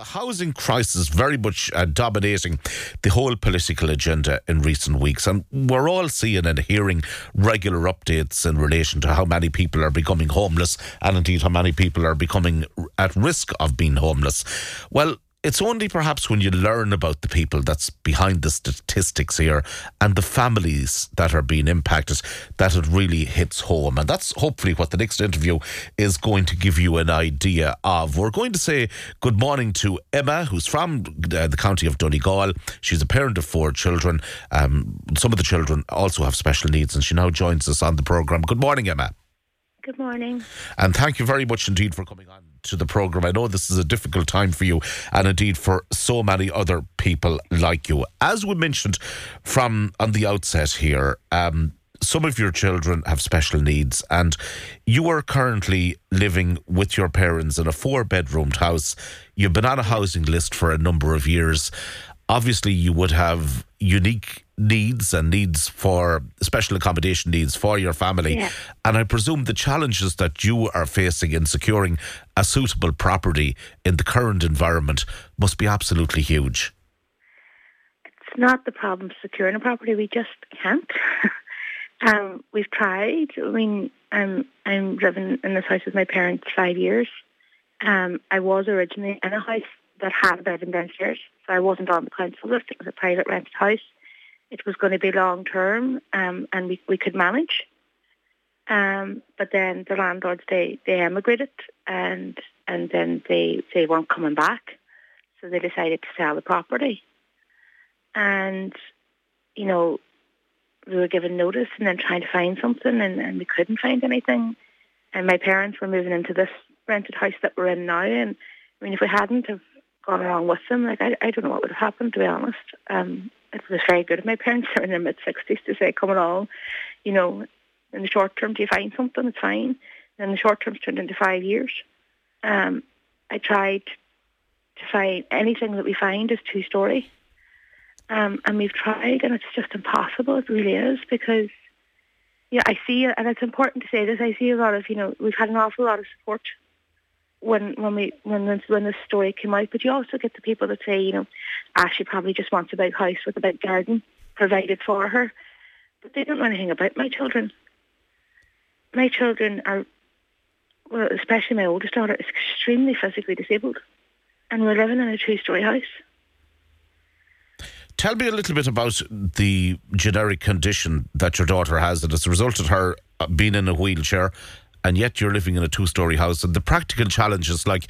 The housing crisis very much uh, dominating the whole political agenda in recent weeks. And we're all seeing and hearing regular updates in relation to how many people are becoming homeless and indeed how many people are becoming at risk of being homeless. Well, it's only perhaps when you learn about the people that's behind the statistics here and the families that are being impacted that it really hits home. And that's hopefully what the next interview is going to give you an idea of. We're going to say good morning to Emma, who's from uh, the county of Donegal. She's a parent of four children. Um, some of the children also have special needs, and she now joins us on the programme. Good morning, Emma. Good morning. And thank you very much indeed for coming on to the programme. I know this is a difficult time for you and indeed for so many other people like you. As we mentioned from on the outset here, um, some of your children have special needs and you are currently living with your parents in a four bedroomed house. You've been on a housing list for a number of years. Obviously, you would have unique needs and needs for special accommodation needs for your family. Yeah. And I presume the challenges that you are facing in securing a suitable property in the current environment must be absolutely huge. It's not the problem securing a property, we just can't. um, we've tried. I mean, I'm, I'm living in this house with my parents five years. Um, I was originally in a house that had a bedroom downstairs, so I wasn't on the council list. It was a private rented house. It was going to be long term, um, and we, we could manage. Um, but then the landlords they, they emigrated and and then they they weren't coming back, so they decided to sell the property. And you know, we were given notice and then trying to find something, and, and we couldn't find anything. And my parents were moving into this rented house that we're in now, and I mean, if we hadn't have gone along with them, like I, I don't know what would have happened. To be honest, um, it was very good of my parents. They're in their mid sixties to say, "Come along," you know. In the short term, do you find something? It's fine. And in the short term, it's turned into five years. Um, I tried to find anything that we find is two story, um, and we've tried, and it's just impossible. It really is because, yeah, I see, and it's important to say this. I see a lot of, you know, we've had an awful lot of support when when we when this, when this story came out. But you also get the people that say, you know, ah, she probably just wants a big house with a big garden provided for her, but they don't know anything about my children. My children are, well, especially my oldest daughter, is extremely physically disabled, and we're living in a two-story house. Tell me a little bit about the generic condition that your daughter has that has resulted her uh, being in a wheelchair and yet you're living in a two story house and the practical challenge is like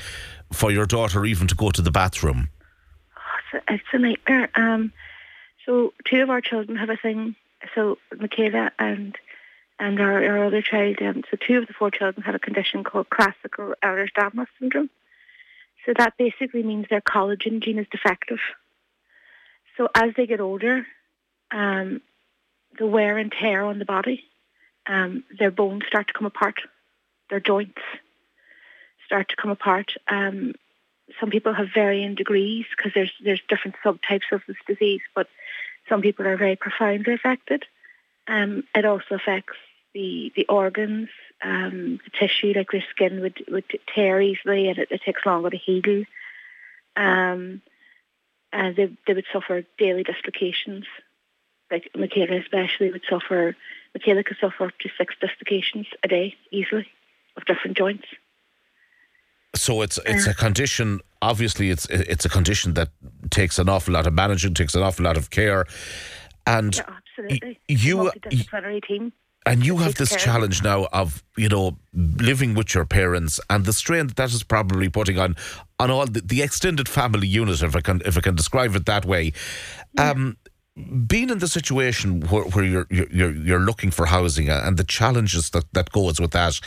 for your daughter even to go to the bathroom. Oh, it's, a, nightmare. Um, so two of our children have a thing. So Michaela and and our, our other child um, so two of the four children have a condition called classical Ehlers-Danlos syndrome. So that basically means their collagen gene is defective. So as they get older um, the wear and tear on the body um, their bones start to come apart their joints start to come apart. Um, some people have varying degrees because there's there's different subtypes of this disease, but some people are very profoundly affected. Um, it also affects the the organs, um, the tissue, like their skin would would tear easily, and it, it takes longer to heal. Um, and they they would suffer daily dislocations. Like Michaela especially would suffer. Michaela could suffer up to six dislocations a day easily of different joints. So it's it's a condition. Obviously, it's it's a condition that takes an awful lot of managing, takes an awful lot of care, and yeah, absolutely. you multidisciplinary team. And you have this care. challenge now of you know living with your parents and the strain that that is probably putting on on all the, the extended family unit, if I can if I can describe it that way. Yeah. Um, being in the situation where, where you're, you're you're looking for housing and the challenges that, that goes with that,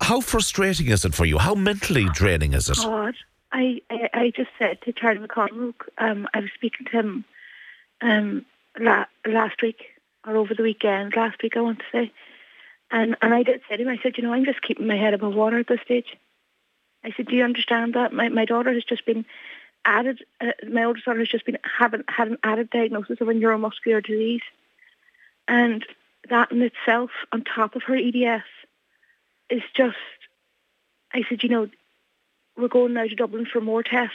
how frustrating is it for you? How mentally draining is it? God, I, I, I just said to Charlie McConalogue, um, I was speaking to him um, la- last week or over the weekend, last week I want to say, and, and I did say to him, I said, you know, I'm just keeping my head above water at this stage. I said, do you understand that? My, my daughter has just been added, uh, my oldest daughter has just been having had an added diagnosis of a neuromuscular disease. And that in itself, on top of her EDS, is just, I said, you know, we're going now to Dublin for more tests.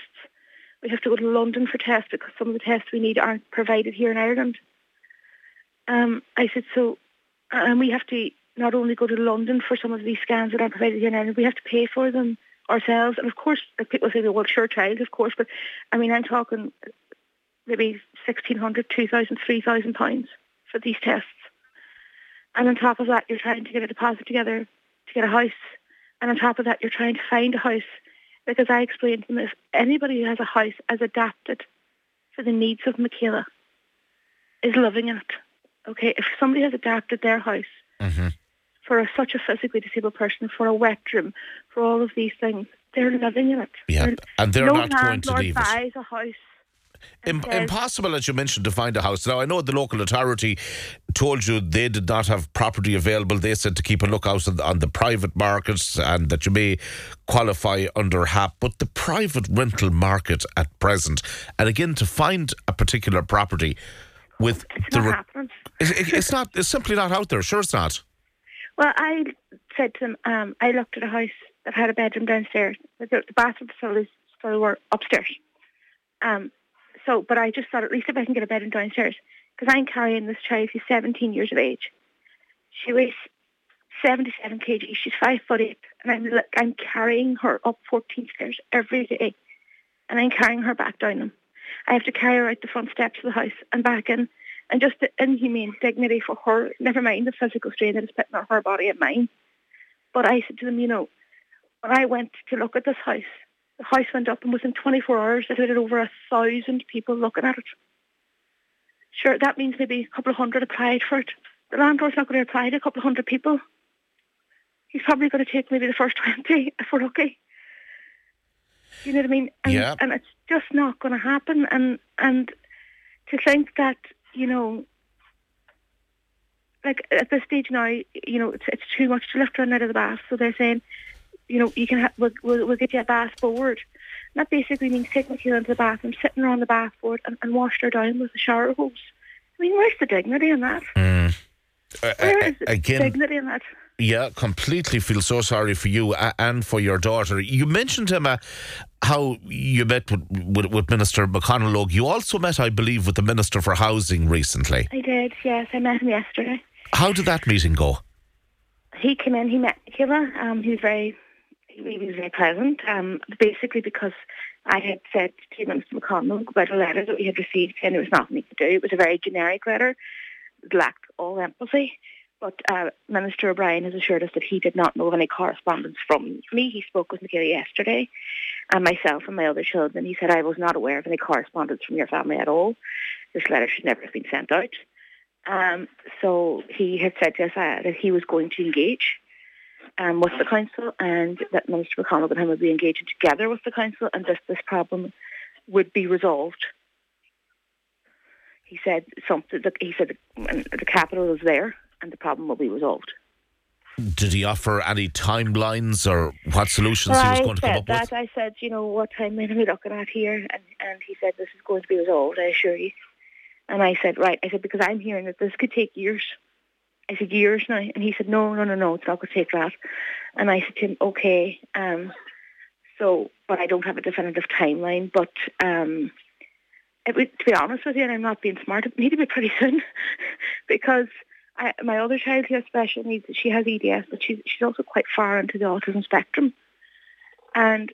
We have to go to London for tests because some of the tests we need aren't provided here in Ireland. Um, I said, so, and we have to not only go to London for some of these scans that aren't provided here in Ireland, we have to pay for them ourselves. And of course, people say, well, sure, child, of course, but I mean, I'm talking maybe 1,600, 2,000, 3,000 pounds for these tests. And on top of that, you're trying to get a deposit together to get a house. And on top of that, you're trying to find a house. Because I explained to them, if anybody who has a house as adapted for the needs of Michaela is living in it. Okay, if somebody has adapted their house Mm-hmm. for a, such a physically disabled person, for a wet room, for all of these things, they're living in it. Yeah, They're- and they're no not going to leave it. buys a house. Im- impossible, as you mentioned, to find a house. Now, I know the local authority told you they did not have property available. They said to keep a lookout on the, on the private markets and that you may qualify under HAP. But the private rental market at present, and again, to find a particular property with It's the. not re- it- it- it's not. It's simply not out there. Sure, it's not. Well, I said to them, um, I looked at a house that had a bedroom downstairs. The, the bathroom facilities still were upstairs. Um, so, but I just thought at least if I can get a bedroom downstairs, because I'm carrying this child who's 17 years of age. She weighs 77 kg. She's five foot eight, and I'm li- I'm carrying her up 14 stairs every day, and I'm carrying her back down them. I have to carry her out the front steps of the house and back in, and just the inhumane dignity for her. Never mind the physical strain that is putting on her body and mine. But I said to them, you know, when I went to look at this house, the house went up, and within 24 hours, it had over a thousand people looking at it. Sure, that means maybe a couple of hundred applied for it. The landlord's not going to apply to a couple of hundred people. He's probably going to take maybe the first 20 if we're lucky. You know what I mean? And, Yeah. and it's just not going to happen. And and to think that you know, like at this stage now, you know, it's it's too much to lift her out of the bath. So they're saying, you know, you can ha- we'll, we'll, we'll get you a bath board. And that basically means taking Michaela into the bathroom, sitting her on the bath board, and, and washing her down with a shower hose. I mean, where's the dignity in that? Uh, Where uh, is the again, dignity in that? Yeah, completely feel so sorry for you and for your daughter. You mentioned, Emma, how you met with, with, with Minister McConalogue. You also met, I believe, with the Minister for Housing recently. I did, yes. I met him yesterday. How did that meeting go? he came in, he met Michaela. Um, he was very, he was very pleasant. Um, basically because I had said to Minister McConalogue about a letter that we had received and there was nothing he could do. It was a very generic letter. It lacked all empathy. But uh, Minister O'Brien has assured us that he did not know of any correspondence from me. He spoke with Michaela yesterday, and myself and my other children. He said, I was not aware of any correspondence from your family at all. This letter should never have been sent out. Um, so he had said to us uh, that he was going to engage um, with the council and that Minister McConalogue and him would be engaging together with the council and this, this problem would be resolved. He said something. He said the, the capital is there and the problem will be resolved. Did he offer any timelines or what solutions Well, he was going to come up that. with? I said, you know, what timeline are we looking at here? And, and he said, this is going to be resolved, I assure you. And I said, right. I said, because I'm hearing that this could take years. I said, years now. And he said, no, no, no, no, it's not going to take that. And I said to him, okay. Um, so, but I don't have a definitive timeline. But um, it would, to be honest with you, and I'm not being smart, it would need to be pretty soon because I, my other child who special needs, she has EDS, but she's, she's also quite far into the autism spectrum. And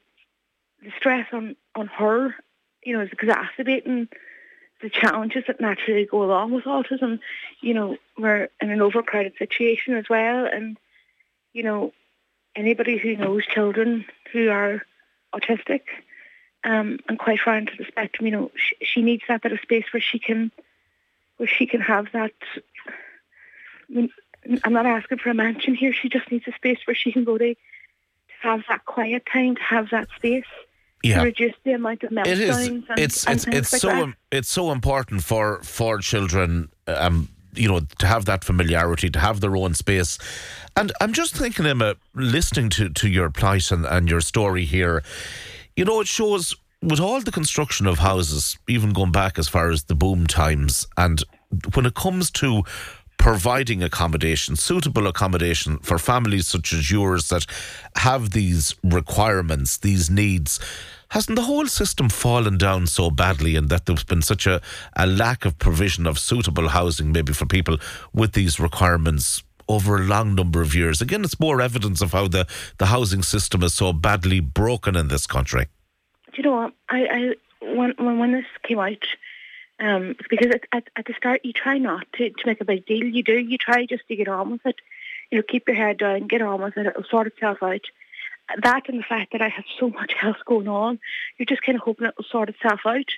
the stress on, on her, you know, is exacerbating the challenges that naturally go along with autism. You know, we're in an overcrowded situation as well. And, you know, anybody who knows children who are autistic um, and quite far into the spectrum, you know, she, she needs that bit of space where she can, where she can have that. I mean, I'm not asking for a mansion here. She just needs a space where she can go to, to have that quiet time, to have that space, Yeah. reduce the amount of meltdowns. It is. And, It's and it's it's like so im- it's so important for for children. Um, you know, to have that familiarity, to have their own space. And I'm just thinking, Emma, listening to, to your plight and, and your story here, you know, it shows with all the construction of houses, even going back as far as the boom times, and when it comes to providing accommodation, suitable accommodation for families such as yours that have these requirements, these needs, hasn't the whole system fallen down so badly and that there's been such a, a lack of provision of suitable housing maybe for people with these requirements over a long number of years? Again, it's more evidence of how the, the housing system is so badly broken in this country. Do you know what? I, I when, when, this came out, um, because at, at, at the start you try not to, to make a big deal. You do. You try just to get on with it. You know, keep your head down, get on with it. It'll sort itself out. That and the fact that I have so much else going on, you're just kind of hoping it'll sort itself out.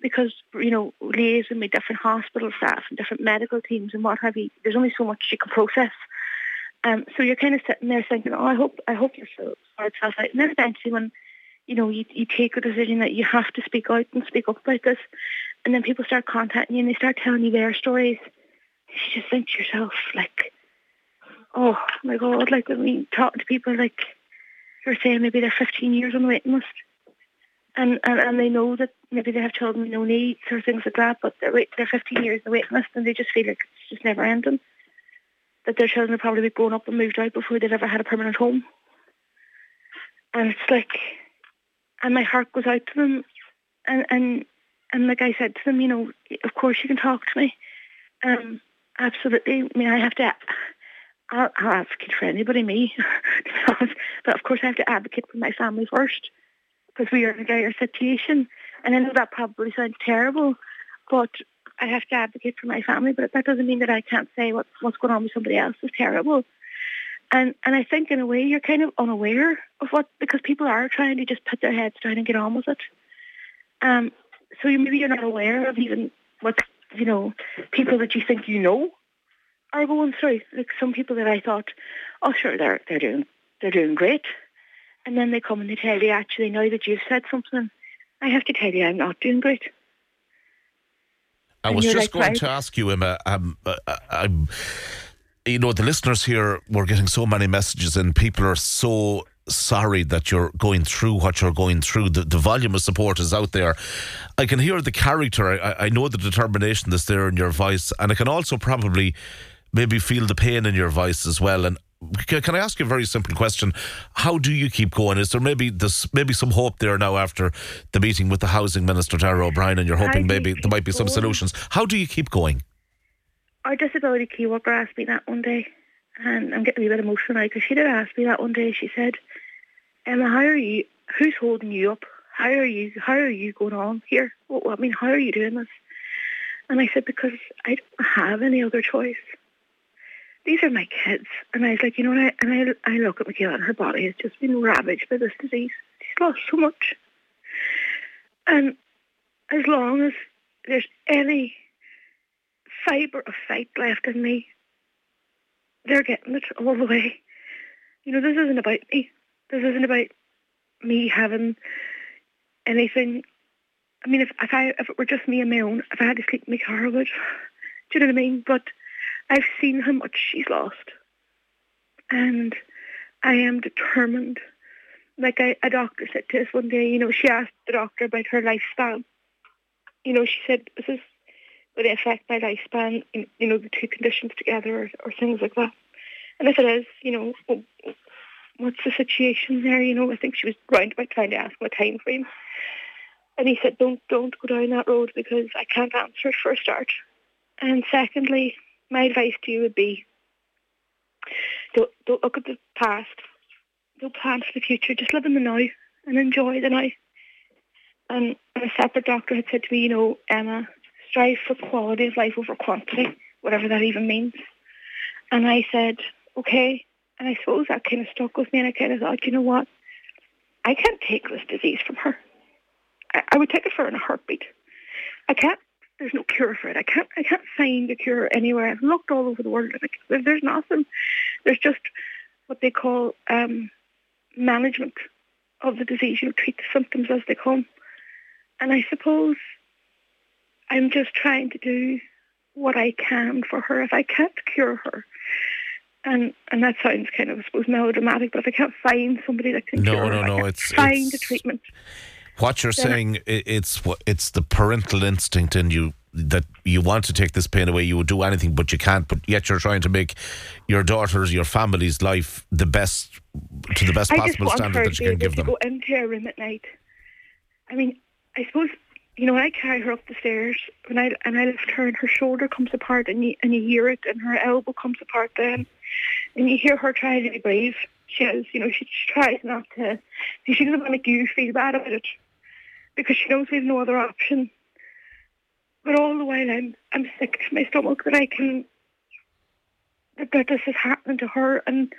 Because, you know, liaising with different hospital staff and different medical teams and what have you, there's only so much you can process. Um, so you're kind of sitting there thinking, oh, I hope, I hope this will sort itself out. And then eventually when, you know, you, you take a decision that you have to speak out and speak up about this, and then people start contacting you and they start telling you their stories. You just think to yourself, like, oh my god, like when we talk to people, like you're saying maybe they're 15 years on the waiting list, and, and and they know that maybe they have children with no needs or things like that, but they're wait, they're 15 years on the waiting list and they just feel like it's just never ending. That their children will probably be grown up and moved out before they've ever had a permanent home, and it's like, and my heart goes out to them, and and and like I said to them, you know, of course you can talk to me. Um, absolutely. I mean, I have to. I'll, I'll advocate for anybody, me, but of course I have to advocate for my family first because we are in a dire situation. And I know that probably sounds terrible, but I have to advocate for my family. But that doesn't mean that I can't say what, what's going on with somebody else is terrible. And and I think in a way you're kind of unaware of what because people are trying to just put their heads down and get on with it. Um, so you, maybe you're not aware of even what you know people that you think you know are going through. Like some people that I thought, oh sure, they're they're doing they're doing great, and then they come and they tell you actually now that you've said something, I have to tell you I'm not doing great. I and was just like, going right. to ask you, Emma. Um, uh, uh, I'm, you know, the listeners here were getting so many messages, and people are so sorry that you're going through what you're going through. The, the volume of support is out there. I can hear the character. I, I know the determination that's there in your voice, and I can also probably maybe feel the pain in your voice as well. And can I ask you a very simple question? How do you keep going? Is there maybe this maybe some hope there now after the meeting with the housing minister Darragh O'Brien, and you're hoping maybe there might be some solutions? How do you keep going? Our disability key worker asked me that one day, and I'm getting a bit emotional now because she did ask me that one day. She said, Emma, how are you? Who's holding you up? How are you? How are you going on here? Well, I mean, how are you doing this? And I said, because I don't have any other choice. These are my kids. And I was like, you know what? I, and I, I look at Michaela and her body has just been ravaged by this disease. She's lost so much. And as long as there's any fibre of fight left in me, they're getting it all the way. You know, this isn't about me. This isn't about me having anything. I mean, if if I if it were just me and my own, if I had to sleep in my car, would. Do you know what I mean? But I've seen how much she's lost, and I am determined. Like I, a doctor said to us one day, you know, she asked the doctor about her lifespan. You know, she said, "Is this will it affect my lifespan? You know, the two conditions together, or, or things like that." And if it is, you know, what's the situation there? You know, I think she was round about trying to ask a time frame. And he said, don't, don't go down that road because I can't answer it for a start. And secondly, my advice to you would be, don't, don't look at the past. Don't plan for the future. Just live in the now and enjoy the now. And a separate doctor had said to me, you know, Emma, strive for quality of life over quantity, whatever that even means. And I said, okay, and I suppose that kind of stuck with me, and I kind of thought, you know what? I can't take this disease from her. I, I would take it for her in a heartbeat. I can't. There's no cure for it. I can't. I can't find a cure anywhere. I've looked all over the world, and there's nothing. There's just what they call um, management of the disease. You treat the symptoms as they come, and I suppose I'm just trying to do what I can for her. If I can't cure her, and and that sounds kind of I suppose melodramatic, but if I can't find somebody that can no, cure, no, no, it's find it's, a treatment. What you're saying, I, it's it's the parental instinct in you that you want to take this pain away. You would do anything, but you can't. But yet you're trying to make your daughter's, your family's life the best to the best I possible standard that you can give them. Go into a room at night I mean, I suppose you know when I carry her up the stairs, when I and I lift her, and her shoulder comes apart, and you and you hear it, and her elbow comes apart, then, and you hear her trying to be brave. She has, you know, she, she tries not to. She doesn't want to make you feel bad about it because she knows we have no other option. But all the while, I'm I'm sick to my stomach that I can that, that this is happening to her, and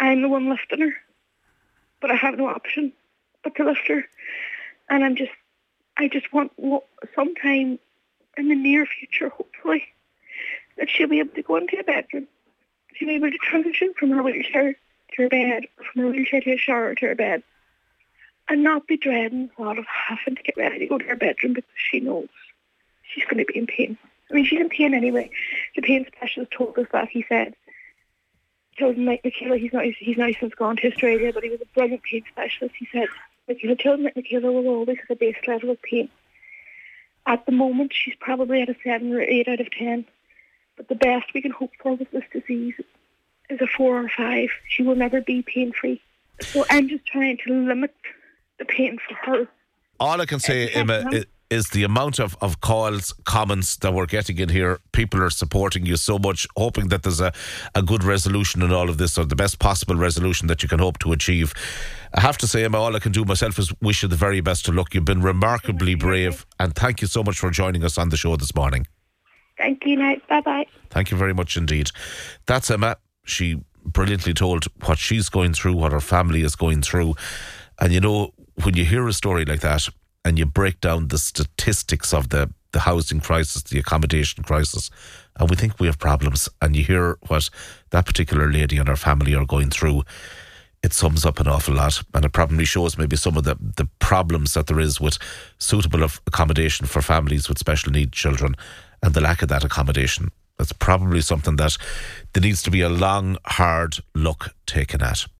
I'm the one lifting her. But I have no option but to lift her, and I'm just I just want sometime in the near future, hopefully, that she'll be able to go into a bedroom. She'll be able to transition from her wheelchair to her bed, from her wheelchair to a shower to her bed, and not be dreading thought of having to get ready to go to her bedroom because she knows she's going to be in pain. I mean, she's in pain anyway. The pain specialist told us that. He said, told Mike Michaela, he's not he's now since gone to Australia, but he was a brilliant pain specialist. He said Michaela told Mike Michaela will always have a base level of pain. At the moment, she's probably at a seven or eight out of ten. But the best we can hope for with this disease is a four or five. She will never be pain free. So I'm just trying to limit the pain for her. All I can say, Emma, is the amount of, of calls, comments that we're getting in here. People are supporting you so much, hoping that there's a, a good resolution in all of this, or the best possible resolution that you can hope to achieve. I have to say, Emma, all I can do myself is wish you the very best of luck. You've been remarkably brave, and thank you so much for joining us on the show this morning. Thank you, Night. Bye bye. Thank you very much indeed. That's Emma. She brilliantly told what she's going through, what her family is going through. And you know, when you hear a story like that, and you break down the statistics of the, the housing crisis, the accommodation crisis, and we think we have problems, and you hear what that particular lady and her family are going through, it sums up an awful lot. And it probably shows maybe some of the, the problems that there is with suitable accommodation for families with special needs children and the lack of that accommodation. That's probably something that there needs to be a long, hard look taken at.